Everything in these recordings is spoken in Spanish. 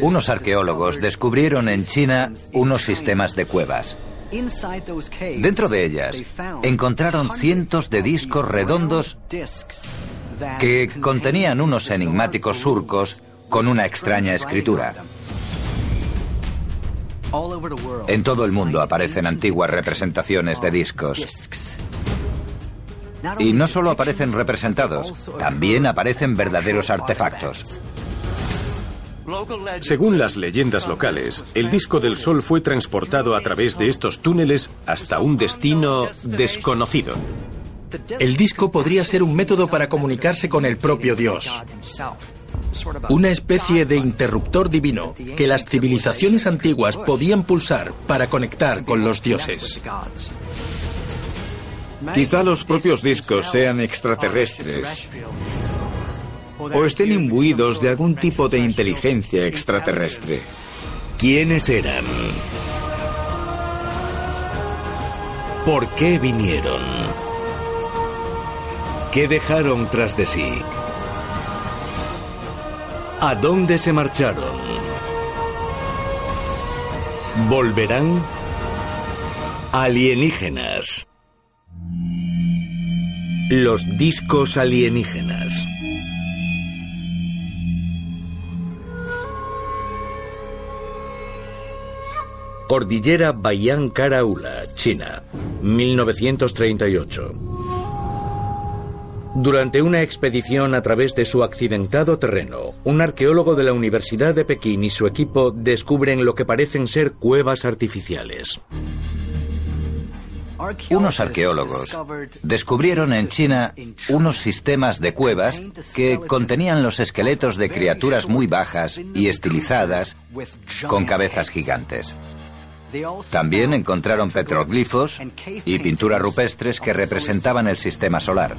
Unos arqueólogos descubrieron en China unos sistemas de cuevas. Dentro de ellas encontraron cientos de discos redondos que contenían unos enigmáticos surcos con una extraña escritura. En todo el mundo aparecen antiguas representaciones de discos. Y no solo aparecen representados, también aparecen verdaderos artefactos. Según las leyendas locales, el disco del Sol fue transportado a través de estos túneles hasta un destino desconocido. El disco podría ser un método para comunicarse con el propio Dios. Una especie de interruptor divino que las civilizaciones antiguas podían pulsar para conectar con los dioses. Quizá los propios discos sean extraterrestres o estén imbuidos de algún tipo de inteligencia extraterrestre. ¿Quiénes eran? ¿Por qué vinieron? ¿Qué dejaron tras de sí? ¿A dónde se marcharon? ¿Volverán? Alienígenas. Los discos alienígenas. Cordillera Bayan Karaula, China, 1938. Durante una expedición a través de su accidentado terreno, un arqueólogo de la Universidad de Pekín y su equipo descubren lo que parecen ser cuevas artificiales. Unos arqueólogos descubrieron en China unos sistemas de cuevas que contenían los esqueletos de criaturas muy bajas y estilizadas con cabezas gigantes. También encontraron petroglifos y pinturas rupestres que representaban el sistema solar.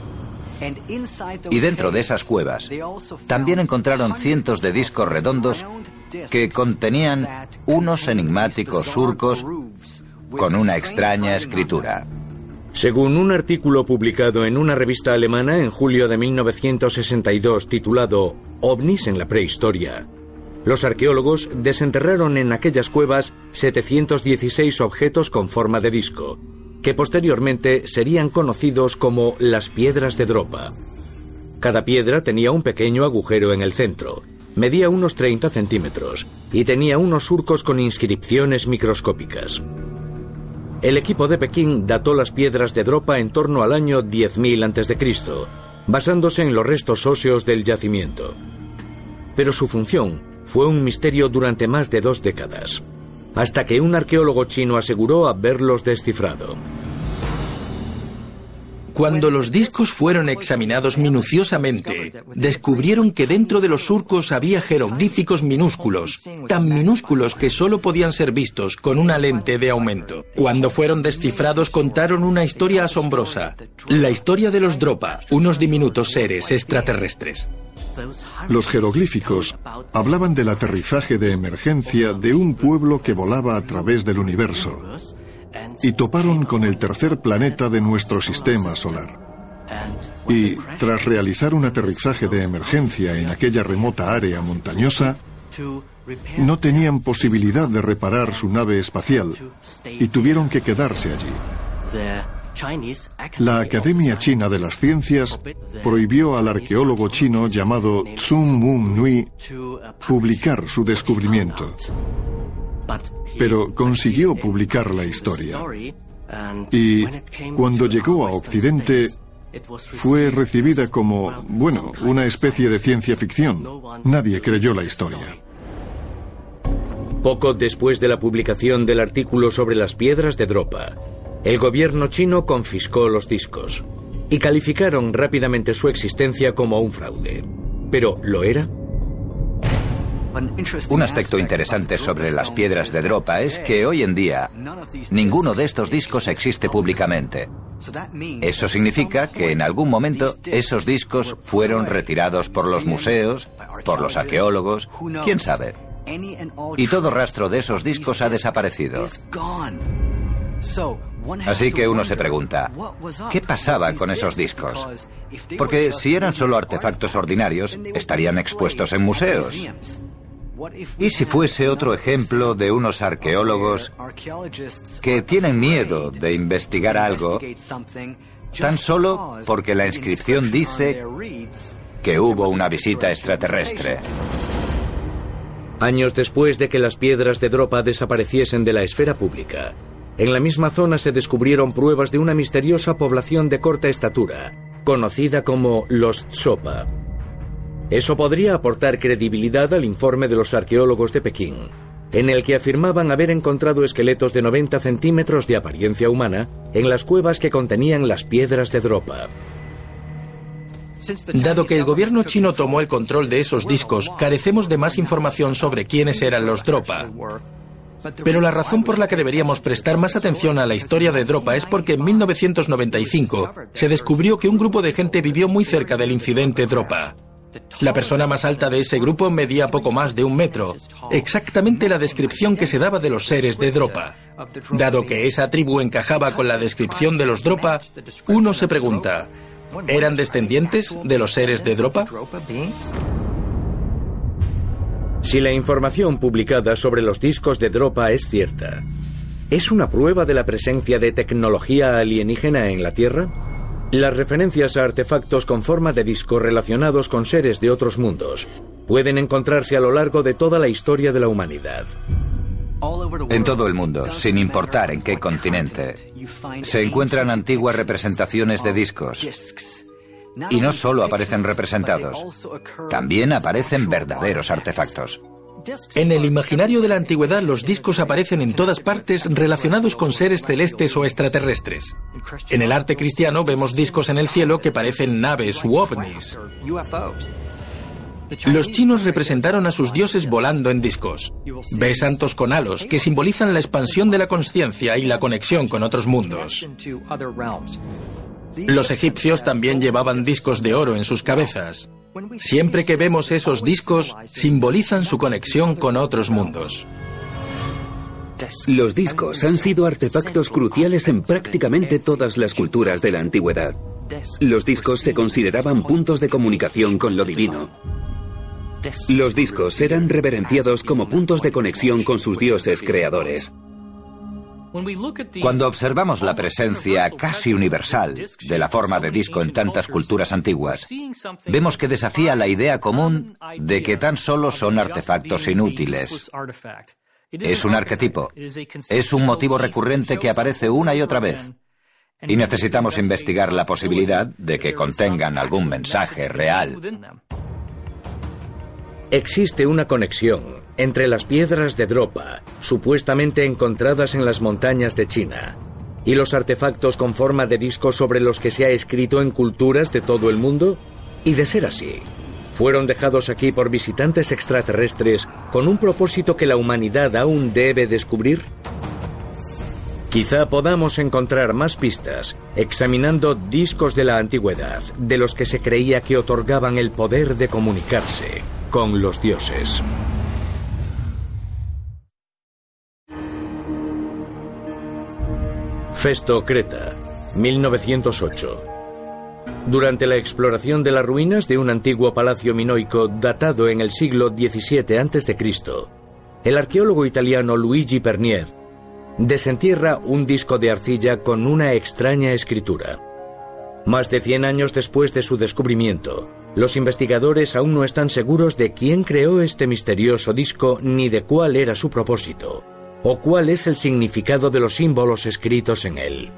Y dentro de esas cuevas también encontraron cientos de discos redondos que contenían unos enigmáticos surcos con una extraña escritura. Según un artículo publicado en una revista alemana en julio de 1962 titulado OVNIs en la prehistoria, los arqueólogos desenterraron en aquellas cuevas 716 objetos con forma de disco, que posteriormente serían conocidos como las piedras de Dropa. Cada piedra tenía un pequeño agujero en el centro, medía unos 30 centímetros y tenía unos surcos con inscripciones microscópicas. El equipo de Pekín dató las piedras de Dropa en torno al año 10.000 a.C., basándose en los restos óseos del yacimiento. Pero su función fue un misterio durante más de dos décadas, hasta que un arqueólogo chino aseguró haberlos descifrado. Cuando los discos fueron examinados minuciosamente, descubrieron que dentro de los surcos había jeroglíficos minúsculos, tan minúsculos que solo podían ser vistos con una lente de aumento. Cuando fueron descifrados contaron una historia asombrosa, la historia de los Dropa, unos diminutos seres extraterrestres. Los jeroglíficos hablaban del aterrizaje de emergencia de un pueblo que volaba a través del universo y toparon con el tercer planeta de nuestro sistema solar. Y tras realizar un aterrizaje de emergencia en aquella remota área montañosa, no tenían posibilidad de reparar su nave espacial y tuvieron que quedarse allí. La Academia China de las Ciencias prohibió al arqueólogo chino llamado Tsung Moon Nui publicar su descubrimiento. Pero consiguió publicar la historia. Y cuando llegó a Occidente, fue recibida como, bueno, una especie de ciencia ficción. Nadie creyó la historia. Poco después de la publicación del artículo sobre las piedras de Dropa, el gobierno chino confiscó los discos y calificaron rápidamente su existencia como un fraude. ¿Pero lo era? Un aspecto interesante sobre las piedras de Dropa es que hoy en día ninguno de estos discos existe públicamente. Eso significa que en algún momento esos discos fueron retirados por los museos, por los arqueólogos, quién sabe. Y todo rastro de esos discos ha desaparecido. Así que uno se pregunta, ¿qué pasaba con esos discos? Porque si eran solo artefactos ordinarios, estarían expuestos en museos. ¿Y si fuese otro ejemplo de unos arqueólogos que tienen miedo de investigar algo tan solo porque la inscripción dice que hubo una visita extraterrestre? Años después de que las piedras de Dropa desapareciesen de la esfera pública, en la misma zona se descubrieron pruebas de una misteriosa población de corta estatura, conocida como los Tsopa. Eso podría aportar credibilidad al informe de los arqueólogos de Pekín, en el que afirmaban haber encontrado esqueletos de 90 centímetros de apariencia humana en las cuevas que contenían las piedras de Dropa. Dado que el gobierno chino tomó el control de esos discos, carecemos de más información sobre quiénes eran los Dropa. Pero la razón por la que deberíamos prestar más atención a la historia de Dropa es porque en 1995 se descubrió que un grupo de gente vivió muy cerca del incidente Dropa. La persona más alta de ese grupo medía poco más de un metro, exactamente la descripción que se daba de los seres de Dropa. Dado que esa tribu encajaba con la descripción de los Dropa, uno se pregunta, ¿eran descendientes de los seres de Dropa? Si la información publicada sobre los discos de Dropa es cierta, ¿es una prueba de la presencia de tecnología alienígena en la Tierra? Las referencias a artefactos con forma de disco relacionados con seres de otros mundos pueden encontrarse a lo largo de toda la historia de la humanidad. En todo el mundo, sin importar en qué continente, se encuentran antiguas representaciones de discos. Y no solo aparecen representados, también aparecen verdaderos artefactos. En el imaginario de la antigüedad los discos aparecen en todas partes relacionados con seres celestes o extraterrestres. En el arte cristiano vemos discos en el cielo que parecen naves u ovnis. Los chinos representaron a sus dioses volando en discos. Ve santos con halos que simbolizan la expansión de la conciencia y la conexión con otros mundos. Los egipcios también llevaban discos de oro en sus cabezas. Siempre que vemos esos discos, simbolizan su conexión con otros mundos. Los discos han sido artefactos cruciales en prácticamente todas las culturas de la antigüedad. Los discos se consideraban puntos de comunicación con lo divino. Los discos eran reverenciados como puntos de conexión con sus dioses creadores. Cuando observamos la presencia casi universal de la forma de disco en tantas culturas antiguas, vemos que desafía la idea común de que tan solo son artefactos inútiles. Es un arquetipo, es un motivo recurrente que aparece una y otra vez. Y necesitamos investigar la posibilidad de que contengan algún mensaje real. Existe una conexión entre las piedras de Dropa, supuestamente encontradas en las montañas de China, y los artefactos con forma de disco sobre los que se ha escrito en culturas de todo el mundo? Y de ser así, ¿fueron dejados aquí por visitantes extraterrestres con un propósito que la humanidad aún debe descubrir? Quizá podamos encontrar más pistas examinando discos de la antigüedad, de los que se creía que otorgaban el poder de comunicarse con los dioses. Festo Creta, 1908. Durante la exploración de las ruinas de un antiguo palacio minoico datado en el siglo XVII a.C., el arqueólogo italiano Luigi Pernier desentierra un disco de arcilla con una extraña escritura. Más de 100 años después de su descubrimiento, los investigadores aún no están seguros de quién creó este misterioso disco ni de cuál era su propósito, o cuál es el significado de los símbolos escritos en él.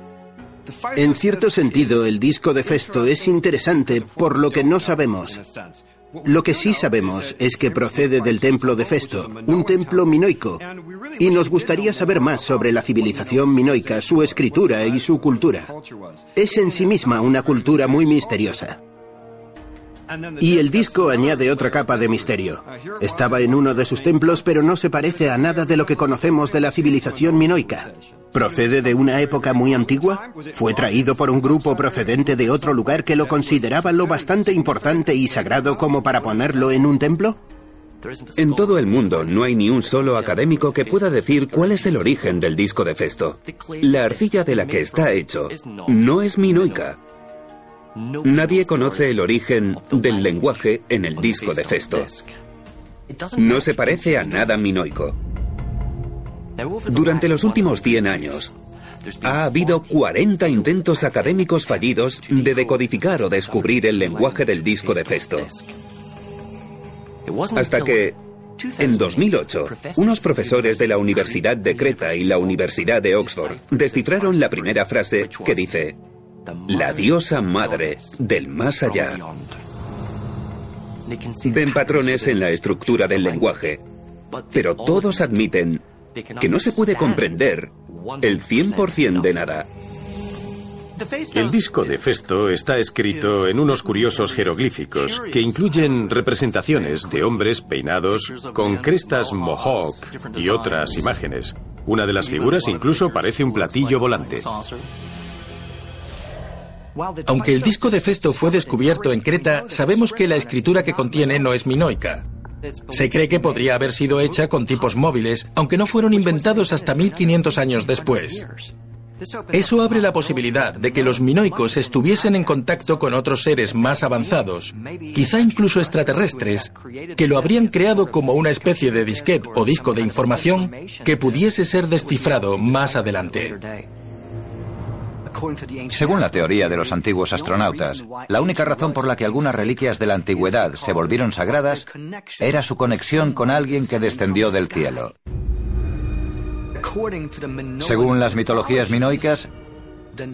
En cierto sentido, el disco de Festo es interesante por lo que no sabemos. Lo que sí sabemos es que procede del templo de Festo, un templo minoico, y nos gustaría saber más sobre la civilización minoica, su escritura y su cultura. Es en sí misma una cultura muy misteriosa. Y el disco añade otra capa de misterio. Estaba en uno de sus templos, pero no se parece a nada de lo que conocemos de la civilización minoica. ¿Procede de una época muy antigua? ¿Fue traído por un grupo procedente de otro lugar que lo consideraba lo bastante importante y sagrado como para ponerlo en un templo? En todo el mundo no hay ni un solo académico que pueda decir cuál es el origen del disco de Festo. La arcilla de la que está hecho no es minoica. Nadie conoce el origen del lenguaje en el disco de Festo. No se parece a nada minoico. Durante los últimos 100 años, ha habido 40 intentos académicos fallidos de decodificar o descubrir el lenguaje del disco de Festo. Hasta que, en 2008, unos profesores de la Universidad de Creta y la Universidad de Oxford descifraron la primera frase que dice, la diosa madre del más allá. Ven patrones en la estructura del lenguaje, pero todos admiten que no se puede comprender el 100% de nada. El disco de Festo está escrito en unos curiosos jeroglíficos que incluyen representaciones de hombres peinados con crestas mohawk y otras imágenes. Una de las figuras incluso parece un platillo volante. Aunque el disco de Festo fue descubierto en Creta, sabemos que la escritura que contiene no es minoica. Se cree que podría haber sido hecha con tipos móviles, aunque no fueron inventados hasta 1500 años después. Eso abre la posibilidad de que los minoicos estuviesen en contacto con otros seres más avanzados, quizá incluso extraterrestres, que lo habrían creado como una especie de disquete o disco de información que pudiese ser descifrado más adelante. Según la teoría de los antiguos astronautas, la única razón por la que algunas reliquias de la antigüedad se volvieron sagradas era su conexión con alguien que descendió del cielo. Según las mitologías minoicas,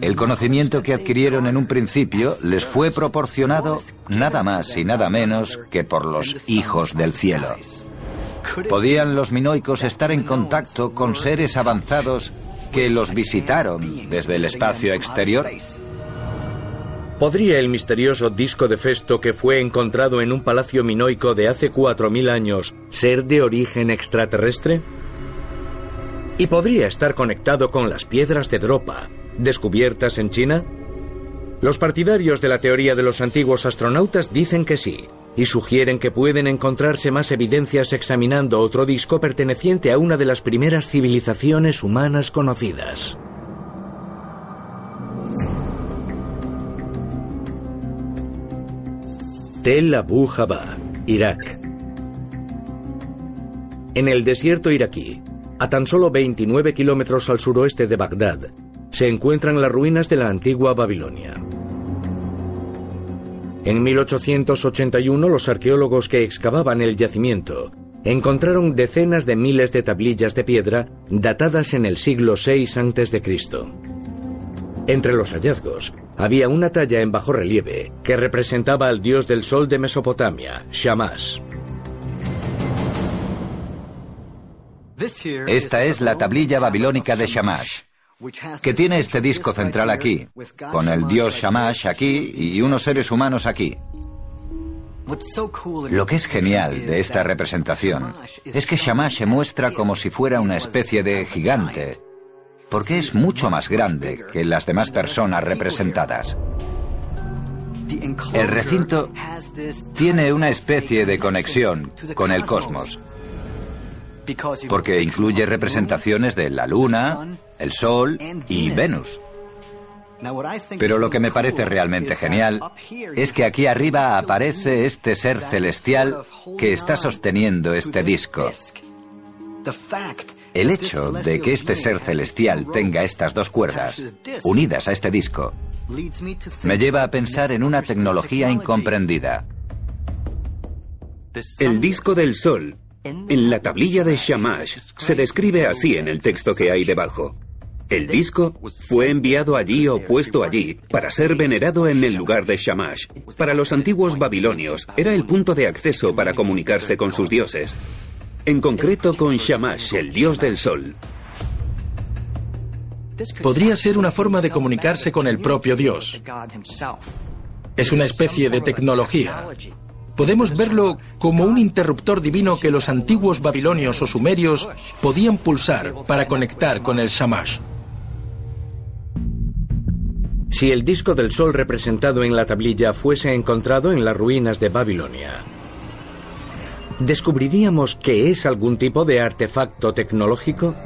el conocimiento que adquirieron en un principio les fue proporcionado nada más y nada menos que por los hijos del cielo. ¿Podían los minoicos estar en contacto con seres avanzados que los visitaron desde el espacio exterior? ¿Podría el misterioso disco de Festo que fue encontrado en un palacio minoico de hace 4.000 años ser de origen extraterrestre? ¿Y podría estar conectado con las piedras de Dropa, descubiertas en China? Los partidarios de la teoría de los antiguos astronautas dicen que sí, y sugieren que pueden encontrarse más evidencias examinando otro disco perteneciente a una de las primeras civilizaciones humanas conocidas. Tel Abu Jabba, Irak. En el desierto iraquí, a tan solo 29 kilómetros al suroeste de Bagdad, se encuentran las ruinas de la antigua Babilonia. En 1881 los arqueólogos que excavaban el yacimiento encontraron decenas de miles de tablillas de piedra datadas en el siglo VI a.C. Entre los hallazgos había una talla en bajo relieve que representaba al dios del sol de Mesopotamia, Shamash. Esta es la tablilla babilónica de Shamash que tiene este disco central aquí, con el dios Shamash aquí y unos seres humanos aquí. Lo que es genial de esta representación es que Shamash se muestra como si fuera una especie de gigante, porque es mucho más grande que las demás personas representadas. El recinto tiene una especie de conexión con el cosmos porque incluye representaciones de la Luna, el Sol y Venus. Pero lo que me parece realmente genial es que aquí arriba aparece este ser celestial que está sosteniendo este disco. El hecho de que este ser celestial tenga estas dos cuerdas unidas a este disco me lleva a pensar en una tecnología incomprendida. El disco del Sol en la tablilla de Shamash se describe así en el texto que hay debajo. El disco fue enviado allí o puesto allí para ser venerado en el lugar de Shamash. Para los antiguos babilonios era el punto de acceso para comunicarse con sus dioses. En concreto con Shamash, el dios del sol. Podría ser una forma de comunicarse con el propio dios. Es una especie de tecnología. Podemos verlo como un interruptor divino que los antiguos babilonios o sumerios podían pulsar para conectar con el Shamash. Si el disco del sol representado en la tablilla fuese encontrado en las ruinas de Babilonia, ¿descubriríamos que es algún tipo de artefacto tecnológico?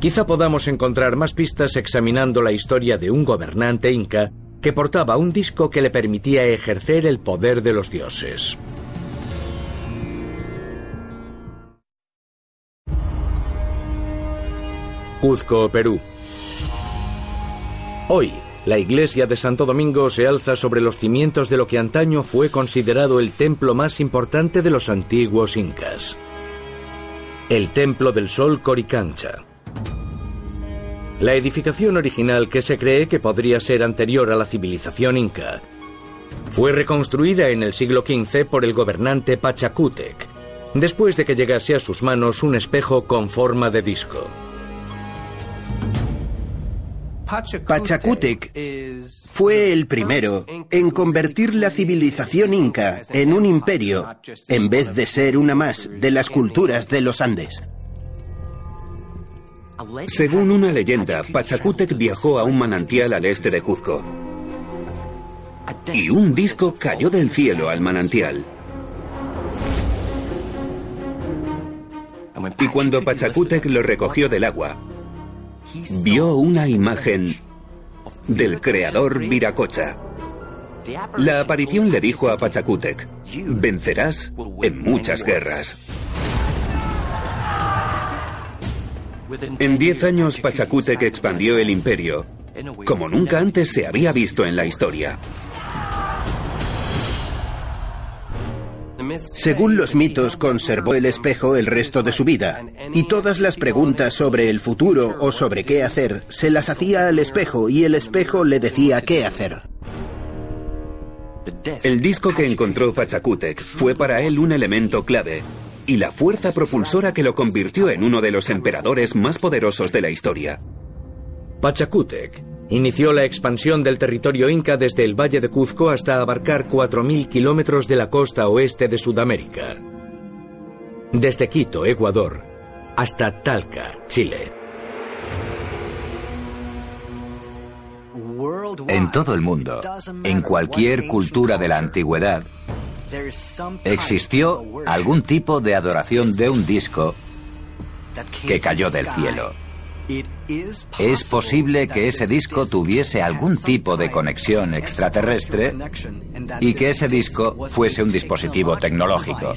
Quizá podamos encontrar más pistas examinando la historia de un gobernante inca que portaba un disco que le permitía ejercer el poder de los dioses. Cuzco, Perú. Hoy, la iglesia de Santo Domingo se alza sobre los cimientos de lo que antaño fue considerado el templo más importante de los antiguos incas, el Templo del Sol Coricancha. La edificación original que se cree que podría ser anterior a la civilización inca fue reconstruida en el siglo XV por el gobernante Pachacútec, después de que llegase a sus manos un espejo con forma de disco. Pachacútec fue el primero en convertir la civilización inca en un imperio en vez de ser una más de las culturas de los Andes. Según una leyenda, Pachacútec viajó a un manantial al este de Cuzco. Y un disco cayó del cielo al manantial. Y cuando Pachacútec lo recogió del agua, vio una imagen del creador Viracocha. La aparición le dijo a Pachacútec, vencerás en muchas guerras. En diez años Pachacútec expandió el imperio, como nunca antes se había visto en la historia. Según los mitos, conservó el espejo el resto de su vida, y todas las preguntas sobre el futuro o sobre qué hacer se las hacía al espejo y el espejo le decía qué hacer. El disco que encontró Pachacútec fue para él un elemento clave y la fuerza propulsora que lo convirtió en uno de los emperadores más poderosos de la historia. Pachacútec inició la expansión del territorio inca desde el Valle de Cuzco hasta abarcar 4.000 kilómetros de la costa oeste de Sudamérica. Desde Quito, Ecuador, hasta Talca, Chile. En todo el mundo, en cualquier cultura de la antigüedad, existió algún tipo de adoración de un disco que cayó del cielo. Es posible que ese disco tuviese algún tipo de conexión extraterrestre y que ese disco fuese un dispositivo tecnológico.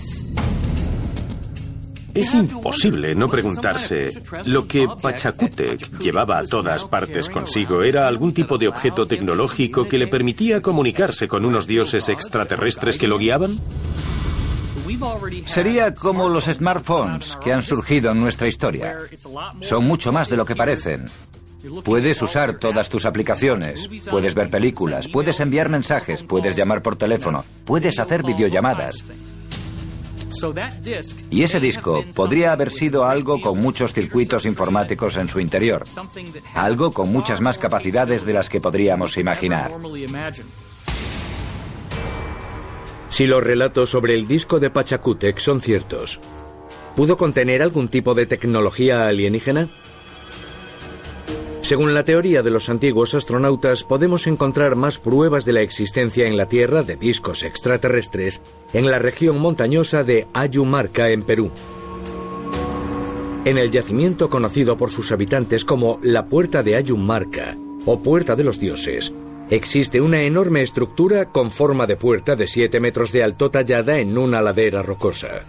Es imposible no preguntarse. Lo que Pachacútec llevaba a todas partes consigo era algún tipo de objeto tecnológico que le permitía comunicarse con unos dioses extraterrestres que lo guiaban. Sería como los smartphones que han surgido en nuestra historia. Son mucho más de lo que parecen. Puedes usar todas tus aplicaciones, puedes ver películas, puedes enviar mensajes, puedes llamar por teléfono, puedes hacer videollamadas. Y ese disco podría haber sido algo con muchos circuitos informáticos en su interior, algo con muchas más capacidades de las que podríamos imaginar. Si los relatos sobre el disco de Pachacútec son ciertos, ¿pudo contener algún tipo de tecnología alienígena? Según la teoría de los antiguos astronautas, podemos encontrar más pruebas de la existencia en la Tierra de discos extraterrestres en la región montañosa de Ayumarca, en Perú. En el yacimiento conocido por sus habitantes como la Puerta de Ayumarca o Puerta de los Dioses, existe una enorme estructura con forma de puerta de 7 metros de alto tallada en una ladera rocosa.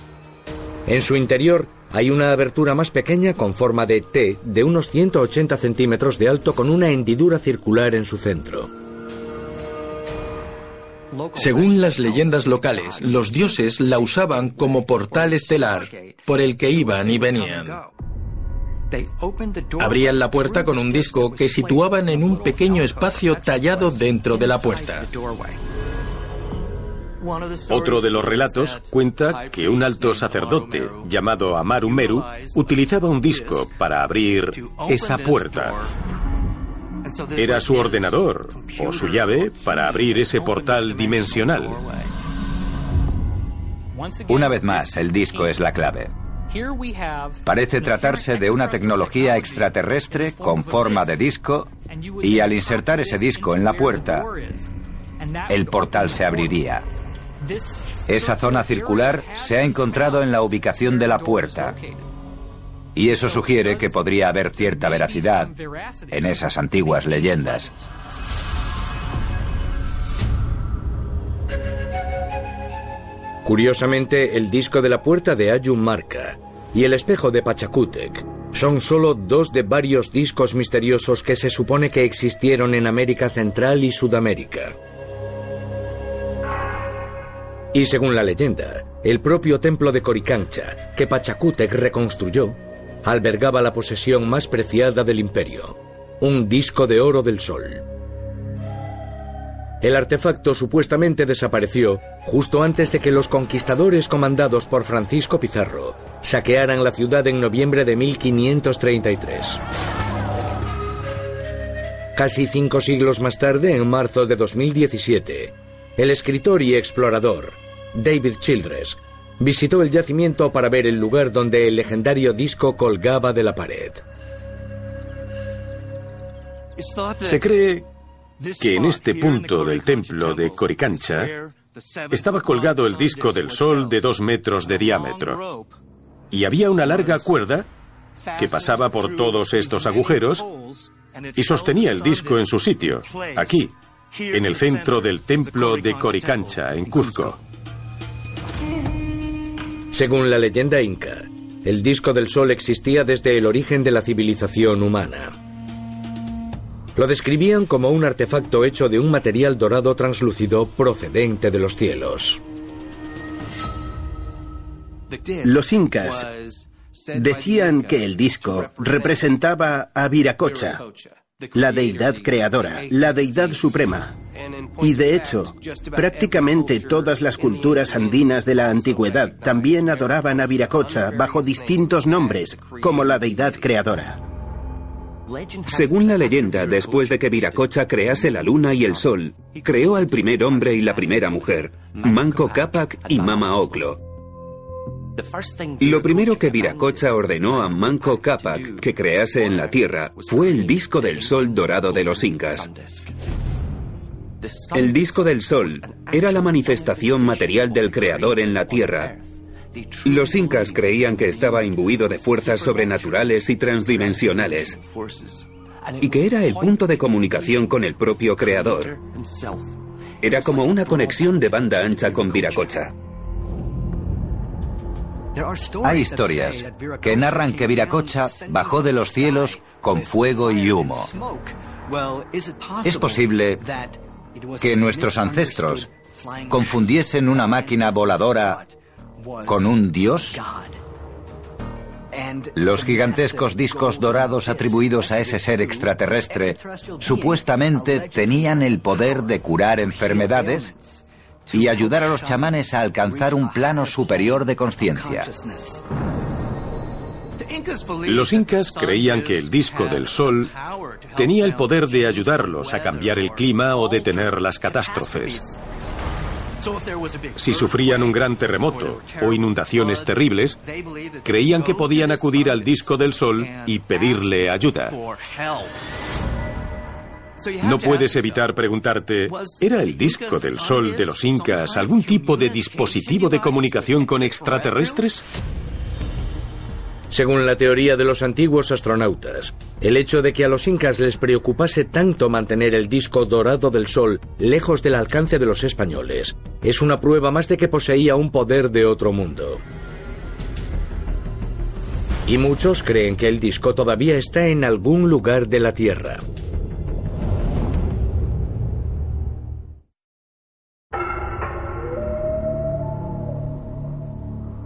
En su interior hay una abertura más pequeña con forma de T de unos 180 centímetros de alto con una hendidura circular en su centro. Según las leyendas locales, los dioses la usaban como portal estelar por el que iban y venían. Abrían la puerta con un disco que situaban en un pequeño espacio tallado dentro de la puerta. Otro de los relatos cuenta que un alto sacerdote llamado Amaru Meru utilizaba un disco para abrir esa puerta. Era su ordenador o su llave para abrir ese portal dimensional. Una vez más, el disco es la clave. Parece tratarse de una tecnología extraterrestre con forma de disco y al insertar ese disco en la puerta, el portal se abriría. Esa zona circular se ha encontrado en la ubicación de la puerta. Y eso sugiere que podría haber cierta veracidad en esas antiguas leyendas. Curiosamente, el disco de la puerta de Ayun Marca y el espejo de Pachacútec Son solo dos de varios discos misteriosos que se supone que existieron en América Central y Sudamérica. Y según la leyenda, el propio templo de Coricancha, que Pachacútec reconstruyó, albergaba la posesión más preciada del imperio, un disco de oro del sol. El artefacto supuestamente desapareció justo antes de que los conquistadores comandados por Francisco Pizarro saquearan la ciudad en noviembre de 1533. Casi cinco siglos más tarde, en marzo de 2017, el escritor y explorador David Childress visitó el yacimiento para ver el lugar donde el legendario disco colgaba de la pared. Se cree que en este punto del templo de Coricancha estaba colgado el disco del sol de dos metros de diámetro y había una larga cuerda que pasaba por todos estos agujeros y sostenía el disco en su sitio, aquí, en el centro del templo de Coricancha, en Cuzco. Según la leyenda inca, el disco del sol existía desde el origen de la civilización humana. Lo describían como un artefacto hecho de un material dorado translúcido procedente de los cielos. Los incas decían que el disco representaba a Viracocha, la deidad creadora, la deidad suprema. Y de hecho, prácticamente todas las culturas andinas de la antigüedad también adoraban a Viracocha bajo distintos nombres, como la deidad creadora. Según la leyenda, después de que Viracocha crease la luna y el sol, creó al primer hombre y la primera mujer, Manco Cápac y Mama Oclo. Lo primero que Viracocha ordenó a Manco Cápac que crease en la tierra fue el disco del sol dorado de los incas. El disco del sol era la manifestación material del creador en la tierra. Los incas creían que estaba imbuido de fuerzas sobrenaturales y transdimensionales y que era el punto de comunicación con el propio creador. Era como una conexión de banda ancha con Viracocha. Hay historias que narran que Viracocha bajó de los cielos con fuego y humo. ¿Es posible que nuestros ancestros confundiesen una máquina voladora con un dios? Los gigantescos discos dorados atribuidos a ese ser extraterrestre supuestamente tenían el poder de curar enfermedades y ayudar a los chamanes a alcanzar un plano superior de conciencia. Los incas creían que el disco del sol tenía el poder de ayudarlos a cambiar el clima o detener las catástrofes. Si sufrían un gran terremoto o inundaciones terribles, creían que podían acudir al disco del sol y pedirle ayuda. No puedes evitar preguntarte, ¿era el disco del sol de los incas algún tipo de dispositivo de comunicación con extraterrestres? Según la teoría de los antiguos astronautas, el hecho de que a los incas les preocupase tanto mantener el disco dorado del Sol lejos del alcance de los españoles es una prueba más de que poseía un poder de otro mundo. Y muchos creen que el disco todavía está en algún lugar de la Tierra.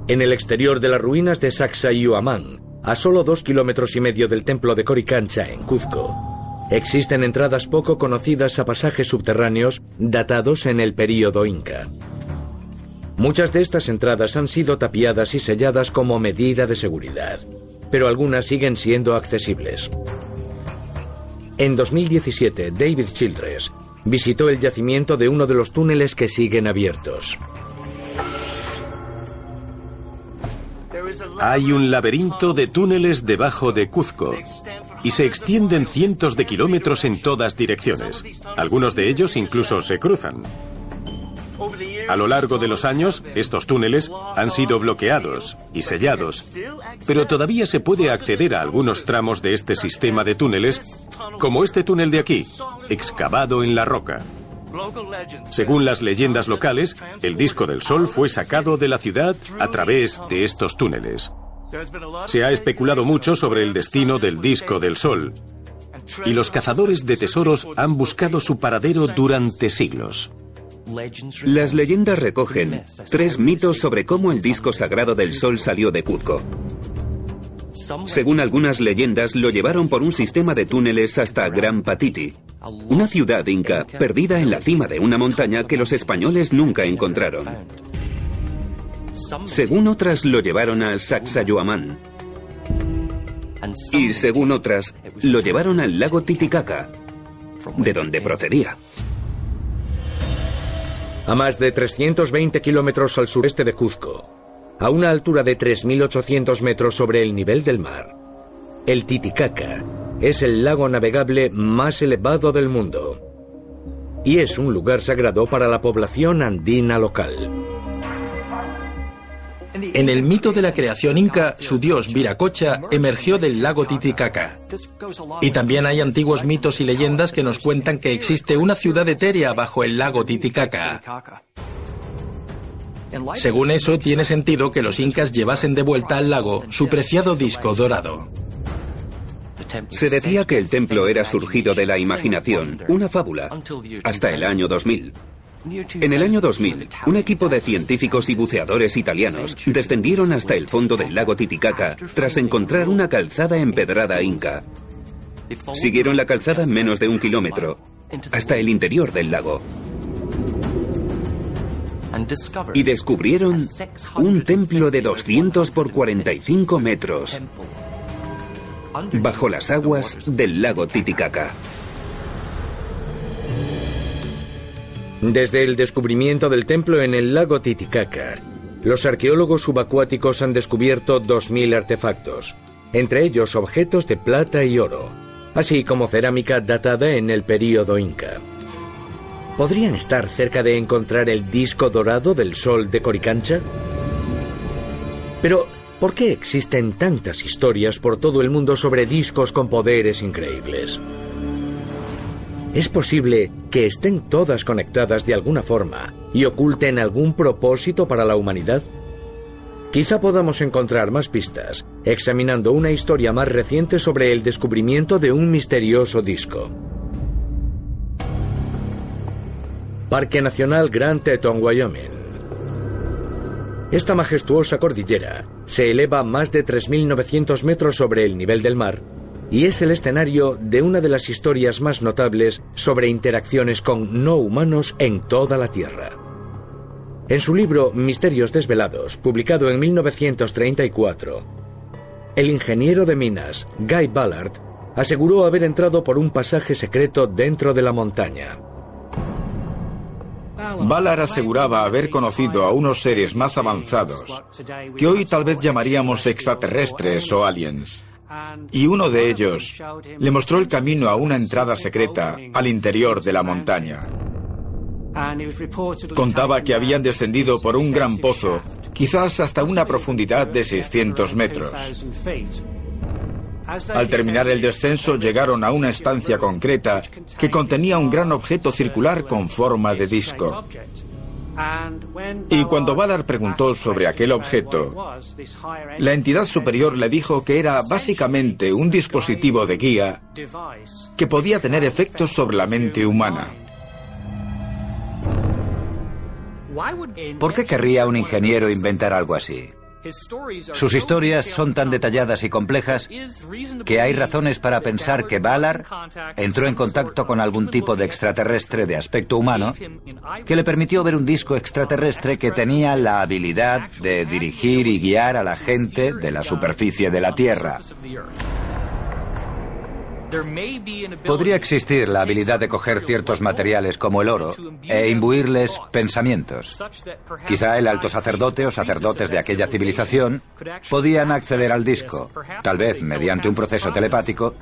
En el exterior de las ruinas de Sacsayhuamán, a solo dos kilómetros y medio del templo de Coricancha, en Cuzco, existen entradas poco conocidas a pasajes subterráneos datados en el período inca. Muchas de estas entradas han sido tapiadas y selladas como medida de seguridad, pero algunas siguen siendo accesibles. En 2017, David Childress visitó el yacimiento de uno de los túneles que siguen abiertos. Hay un laberinto de túneles debajo de Cuzco y se extienden cientos de kilómetros en todas direcciones. Algunos de ellos incluso se cruzan. A lo largo de los años, estos túneles han sido bloqueados y sellados, pero todavía se puede acceder a algunos tramos de este sistema de túneles, como este túnel de aquí, excavado en la roca. Según las leyendas locales, el disco del sol fue sacado de la ciudad a través de estos túneles. Se ha especulado mucho sobre el destino del disco del Sol, y los cazadores de tesoros han buscado su paradero durante siglos. Las leyendas recogen tres mitos sobre cómo el disco sagrado del Sol salió de Cuzco. Según algunas leyendas, lo llevaron por un sistema de túneles hasta Gran Patiti, una ciudad inca perdida en la cima de una montaña que los españoles nunca encontraron. Según otras, lo llevaron a Sacsayhuamán. Y según otras, lo llevaron al lago Titicaca, de donde procedía. A más de 320 kilómetros al sureste de Cuzco, a una altura de 3.800 metros sobre el nivel del mar, el Titicaca es el lago navegable más elevado del mundo y es un lugar sagrado para la población andina local. En el mito de la creación inca, su dios Viracocha emergió del lago Titicaca. Y también hay antiguos mitos y leyendas que nos cuentan que existe una ciudad etérea bajo el lago Titicaca. Según eso, tiene sentido que los incas llevasen de vuelta al lago su preciado disco dorado. Se decía que el templo era surgido de la imaginación, una fábula, hasta el año 2000. En el año 2000, un equipo de científicos y buceadores italianos descendieron hasta el fondo del lago Titicaca tras encontrar una calzada empedrada inca. Siguieron la calzada menos de un kilómetro, hasta el interior del lago. Y descubrieron un templo de 200 por 45 metros bajo las aguas del lago Titicaca. Desde el descubrimiento del templo en el lago Titicaca, los arqueólogos subacuáticos han descubierto 2.000 artefactos, entre ellos objetos de plata y oro, así como cerámica datada en el período inca. ¿Podrían estar cerca de encontrar el disco dorado del sol de Coricancha? Pero, ¿por qué existen tantas historias por todo el mundo sobre discos con poderes increíbles? Es posible que estén todas conectadas de alguna forma y oculten algún propósito para la humanidad. Quizá podamos encontrar más pistas examinando una historia más reciente sobre el descubrimiento de un misterioso disco. Parque Nacional Grand Teton, Wyoming. Esta majestuosa cordillera se eleva más de 3.900 metros sobre el nivel del mar y es el escenario de una de las historias más notables sobre interacciones con no humanos en toda la Tierra. En su libro Misterios Desvelados, publicado en 1934, el ingeniero de minas Guy Ballard aseguró haber entrado por un pasaje secreto dentro de la montaña. Ballard aseguraba haber conocido a unos seres más avanzados, que hoy tal vez llamaríamos extraterrestres o aliens y uno de ellos le mostró el camino a una entrada secreta al interior de la montaña. Contaba que habían descendido por un gran pozo, quizás hasta una profundidad de 600 metros. Al terminar el descenso llegaron a una estancia concreta que contenía un gran objeto circular con forma de disco. Y cuando Ballard preguntó sobre aquel objeto, la entidad superior le dijo que era básicamente un dispositivo de guía que podía tener efectos sobre la mente humana. ¿Por qué querría un ingeniero inventar algo así? Sus historias son tan detalladas y complejas que hay razones para pensar que Ballard entró en contacto con algún tipo de extraterrestre de aspecto humano que le permitió ver un disco extraterrestre que tenía la habilidad de dirigir y guiar a la gente de la superficie de la Tierra. Podría existir la habilidad de coger ciertos materiales como el oro e imbuirles pensamientos. Quizá el alto sacerdote o sacerdotes de aquella civilización podían acceder al disco, tal vez mediante un proceso telepático,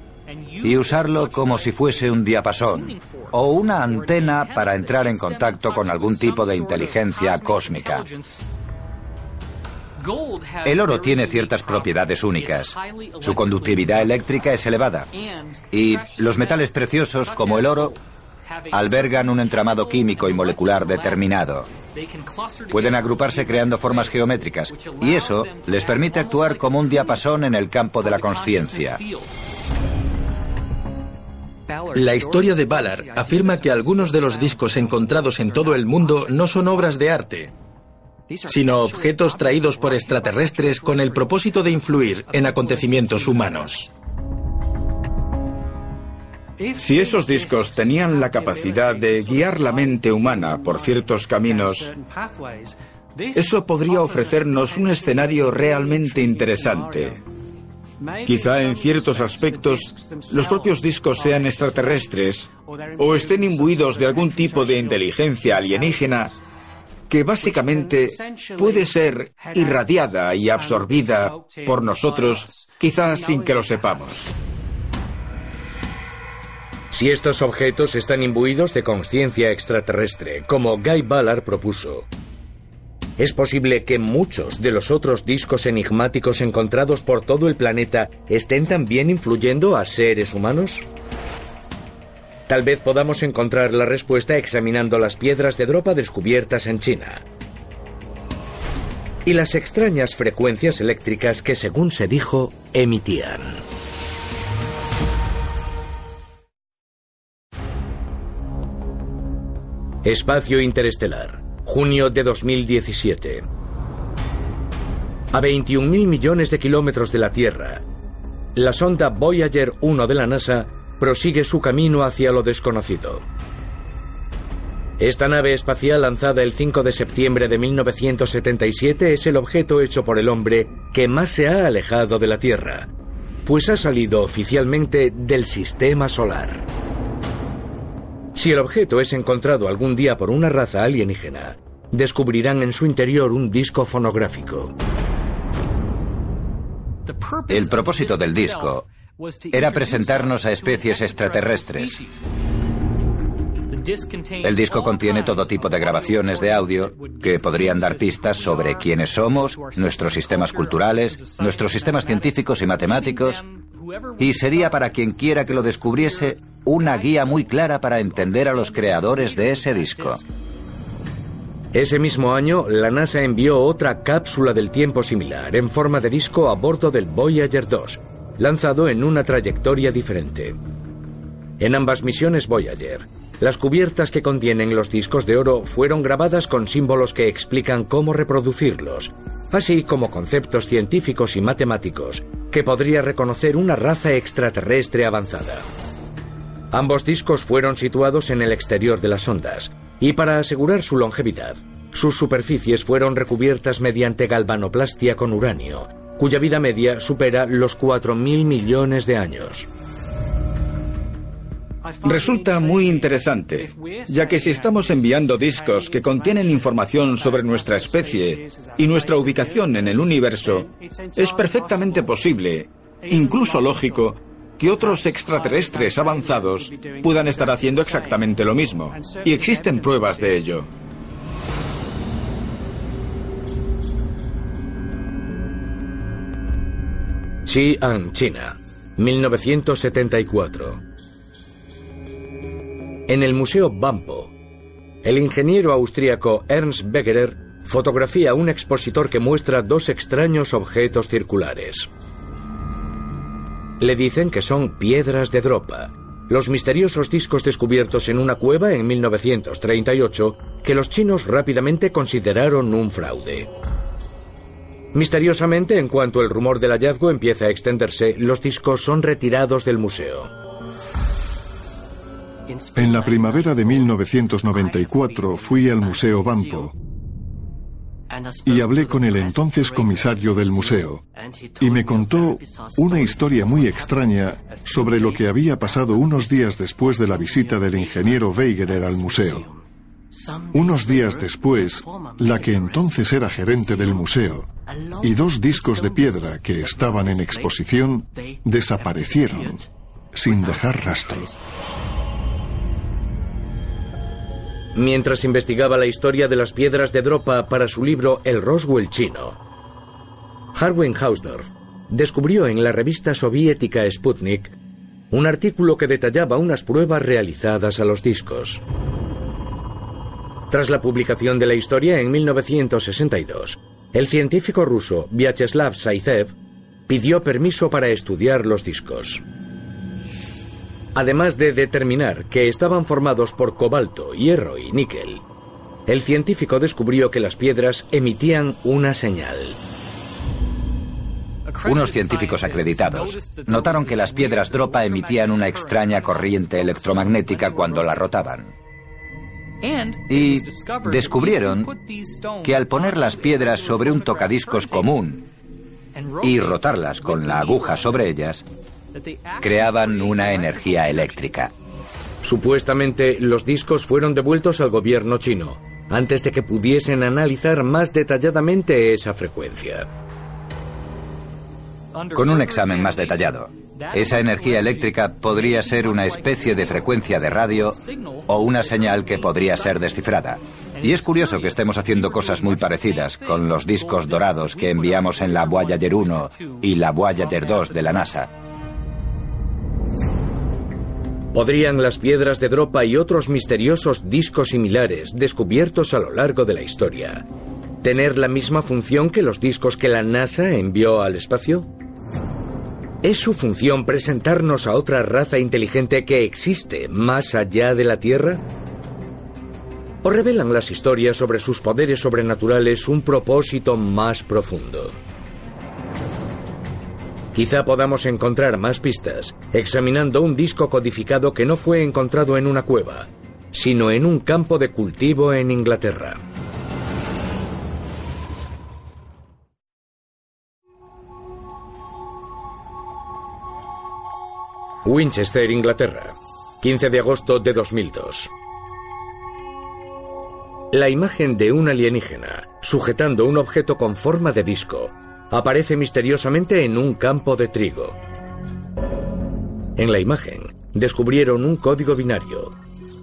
y usarlo como si fuese un diapasón o una antena para entrar en contacto con algún tipo de inteligencia cósmica. El oro tiene ciertas propiedades únicas. Su conductividad eléctrica es elevada. Y los metales preciosos, como el oro, albergan un entramado químico y molecular determinado. Pueden agruparse creando formas geométricas y eso les permite actuar como un diapasón en el campo de la conciencia. La historia de Ballard afirma que algunos de los discos encontrados en todo el mundo no son obras de arte, sino objetos traídos por extraterrestres con el propósito de influir en acontecimientos humanos. Si esos discos tenían la capacidad de guiar la mente humana por ciertos caminos, eso podría ofrecernos un escenario realmente interesante. Quizá en ciertos aspectos los propios discos sean extraterrestres o estén imbuidos de algún tipo de inteligencia alienígena que básicamente puede ser irradiada y absorbida por nosotros, quizás sin que lo sepamos. Si estos objetos están imbuidos de conciencia extraterrestre, como Guy Ballard propuso, es posible que muchos de los otros discos enigmáticos encontrados por todo el planeta estén también influyendo a seres humanos? Tal vez podamos encontrar la respuesta examinando las piedras de dropa descubiertas en China. Y las extrañas frecuencias eléctricas que, según se dijo, emitían. Espacio Interestelar, junio de 2017. A 21.000 millones de kilómetros de la Tierra, la sonda Voyager 1 de la NASA prosigue su camino hacia lo desconocido. Esta nave espacial lanzada el 5 de septiembre de 1977 es el objeto hecho por el hombre que más se ha alejado de la Tierra, pues ha salido oficialmente del sistema solar. Si el objeto es encontrado algún día por una raza alienígena, descubrirán en su interior un disco fonográfico. El propósito del disco era presentarnos a especies extraterrestres. El disco contiene todo tipo de grabaciones de audio que podrían dar pistas sobre quiénes somos, nuestros sistemas culturales, nuestros sistemas científicos y matemáticos, y sería para quien quiera que lo descubriese una guía muy clara para entender a los creadores de ese disco. Ese mismo año, la NASA envió otra cápsula del tiempo similar en forma de disco a bordo del Voyager 2, lanzado en una trayectoria diferente. En ambas misiones Voyager, las cubiertas que contienen los discos de oro fueron grabadas con símbolos que explican cómo reproducirlos, así como conceptos científicos y matemáticos que podría reconocer una raza extraterrestre avanzada. Ambos discos fueron situados en el exterior de las ondas, y para asegurar su longevidad, sus superficies fueron recubiertas mediante galvanoplastia con uranio, cuya vida media supera los 4.000 millones de años. Resulta muy interesante, ya que si estamos enviando discos que contienen información sobre nuestra especie y nuestra ubicación en el universo, es perfectamente posible, incluso lógico, que otros extraterrestres avanzados puedan estar haciendo exactamente lo mismo. Y existen pruebas de ello. Xi'an, China, 1974. En el Museo Bampo, el ingeniero austríaco Ernst Begerer fotografía un expositor que muestra dos extraños objetos circulares. Le dicen que son piedras de dropa, los misteriosos discos descubiertos en una cueva en 1938 que los chinos rápidamente consideraron un fraude. Misteriosamente, en cuanto el rumor del hallazgo empieza a extenderse, los discos son retirados del museo. En la primavera de 1994 fui al Museo Bampo y hablé con el entonces comisario del museo y me contó una historia muy extraña sobre lo que había pasado unos días después de la visita del ingeniero Weigerer al museo. Unos días después, la que entonces era gerente del museo y dos discos de piedra que estaban en exposición desaparecieron sin dejar rastro. Mientras investigaba la historia de las piedras de Dropa para su libro El Roswell chino, Harwin Hausdorff descubrió en la revista soviética Sputnik un artículo que detallaba unas pruebas realizadas a los discos. Tras la publicación de la historia en 1962, el científico ruso Vyacheslav Saizev pidió permiso para estudiar los discos. Además de determinar que estaban formados por cobalto, hierro y níquel, el científico descubrió que las piedras emitían una señal. Unos científicos acreditados notaron que las piedras dropa emitían una extraña corriente electromagnética cuando la rotaban. Y descubrieron que al poner las piedras sobre un tocadiscos común y rotarlas con la aguja sobre ellas, creaban una energía eléctrica. Supuestamente los discos fueron devueltos al gobierno chino, antes de que pudiesen analizar más detalladamente esa frecuencia. Con un examen más detallado, esa energía eléctrica podría ser una especie de frecuencia de radio o una señal que podría ser descifrada. Y es curioso que estemos haciendo cosas muy parecidas con los discos dorados que enviamos en la Voyager 1 y la Voyager 2 de la NASA. ¿Podrían las piedras de Dropa y otros misteriosos discos similares descubiertos a lo largo de la historia tener la misma función que los discos que la NASA envió al espacio? ¿Es su función presentarnos a otra raza inteligente que existe más allá de la Tierra? ¿O revelan las historias sobre sus poderes sobrenaturales un propósito más profundo? Quizá podamos encontrar más pistas examinando un disco codificado que no fue encontrado en una cueva, sino en un campo de cultivo en Inglaterra. Winchester, Inglaterra, 15 de agosto de 2002. La imagen de un alienígena sujetando un objeto con forma de disco aparece misteriosamente en un campo de trigo. En la imagen descubrieron un código binario,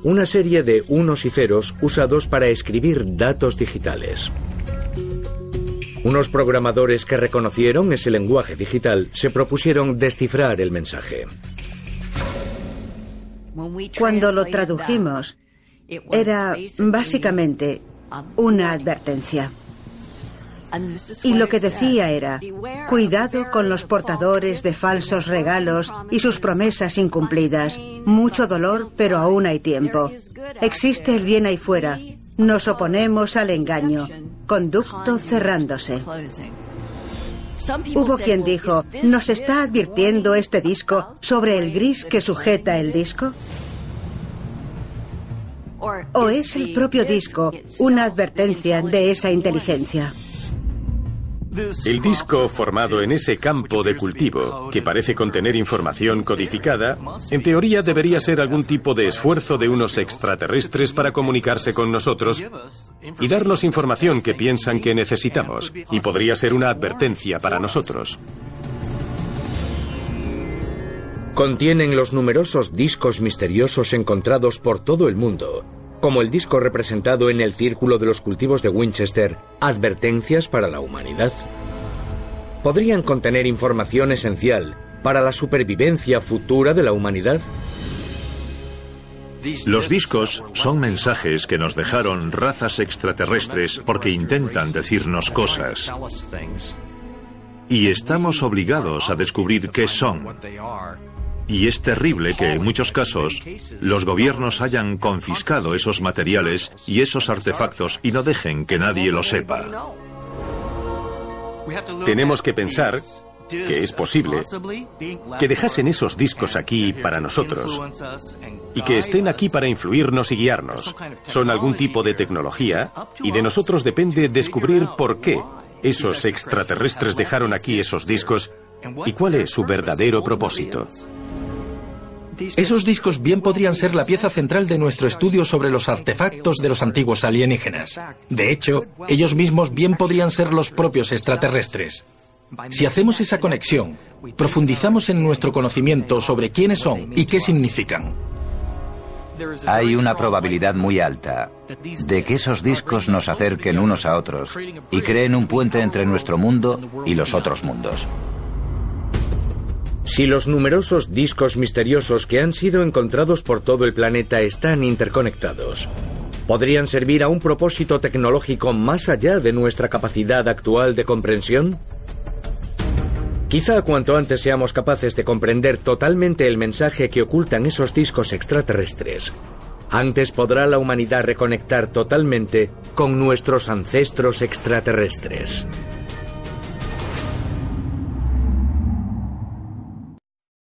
una serie de unos y ceros usados para escribir datos digitales. Unos programadores que reconocieron ese lenguaje digital se propusieron descifrar el mensaje. Cuando lo tradujimos, era básicamente una advertencia. Y lo que decía era, cuidado con los portadores de falsos regalos y sus promesas incumplidas. Mucho dolor, pero aún hay tiempo. Existe el bien ahí fuera. Nos oponemos al engaño. Conducto cerrándose. Hubo quien dijo, ¿nos está advirtiendo este disco sobre el gris que sujeta el disco? ¿O es el propio disco una advertencia de esa inteligencia? El disco formado en ese campo de cultivo, que parece contener información codificada, en teoría debería ser algún tipo de esfuerzo de unos extraterrestres para comunicarse con nosotros y darnos información que piensan que necesitamos, y podría ser una advertencia para nosotros. Contienen los numerosos discos misteriosos encontrados por todo el mundo como el disco representado en el Círculo de los Cultivos de Winchester, Advertencias para la Humanidad. Podrían contener información esencial para la supervivencia futura de la humanidad. Los discos son mensajes que nos dejaron razas extraterrestres porque intentan decirnos cosas. Y estamos obligados a descubrir qué son y es terrible que en muchos casos los gobiernos hayan confiscado esos materiales y esos artefactos y no dejen que nadie lo sepa. Tenemos que pensar que es posible que dejasen esos discos aquí para nosotros y que estén aquí para influirnos y guiarnos. Son algún tipo de tecnología y de nosotros depende descubrir por qué esos extraterrestres dejaron aquí esos discos y cuál es su verdadero propósito. Esos discos bien podrían ser la pieza central de nuestro estudio sobre los artefactos de los antiguos alienígenas. De hecho, ellos mismos bien podrían ser los propios extraterrestres. Si hacemos esa conexión, profundizamos en nuestro conocimiento sobre quiénes son y qué significan. Hay una probabilidad muy alta de que esos discos nos acerquen unos a otros y creen un puente entre nuestro mundo y los otros mundos. Si los numerosos discos misteriosos que han sido encontrados por todo el planeta están interconectados, ¿podrían servir a un propósito tecnológico más allá de nuestra capacidad actual de comprensión? Quizá cuanto antes seamos capaces de comprender totalmente el mensaje que ocultan esos discos extraterrestres, antes podrá la humanidad reconectar totalmente con nuestros ancestros extraterrestres.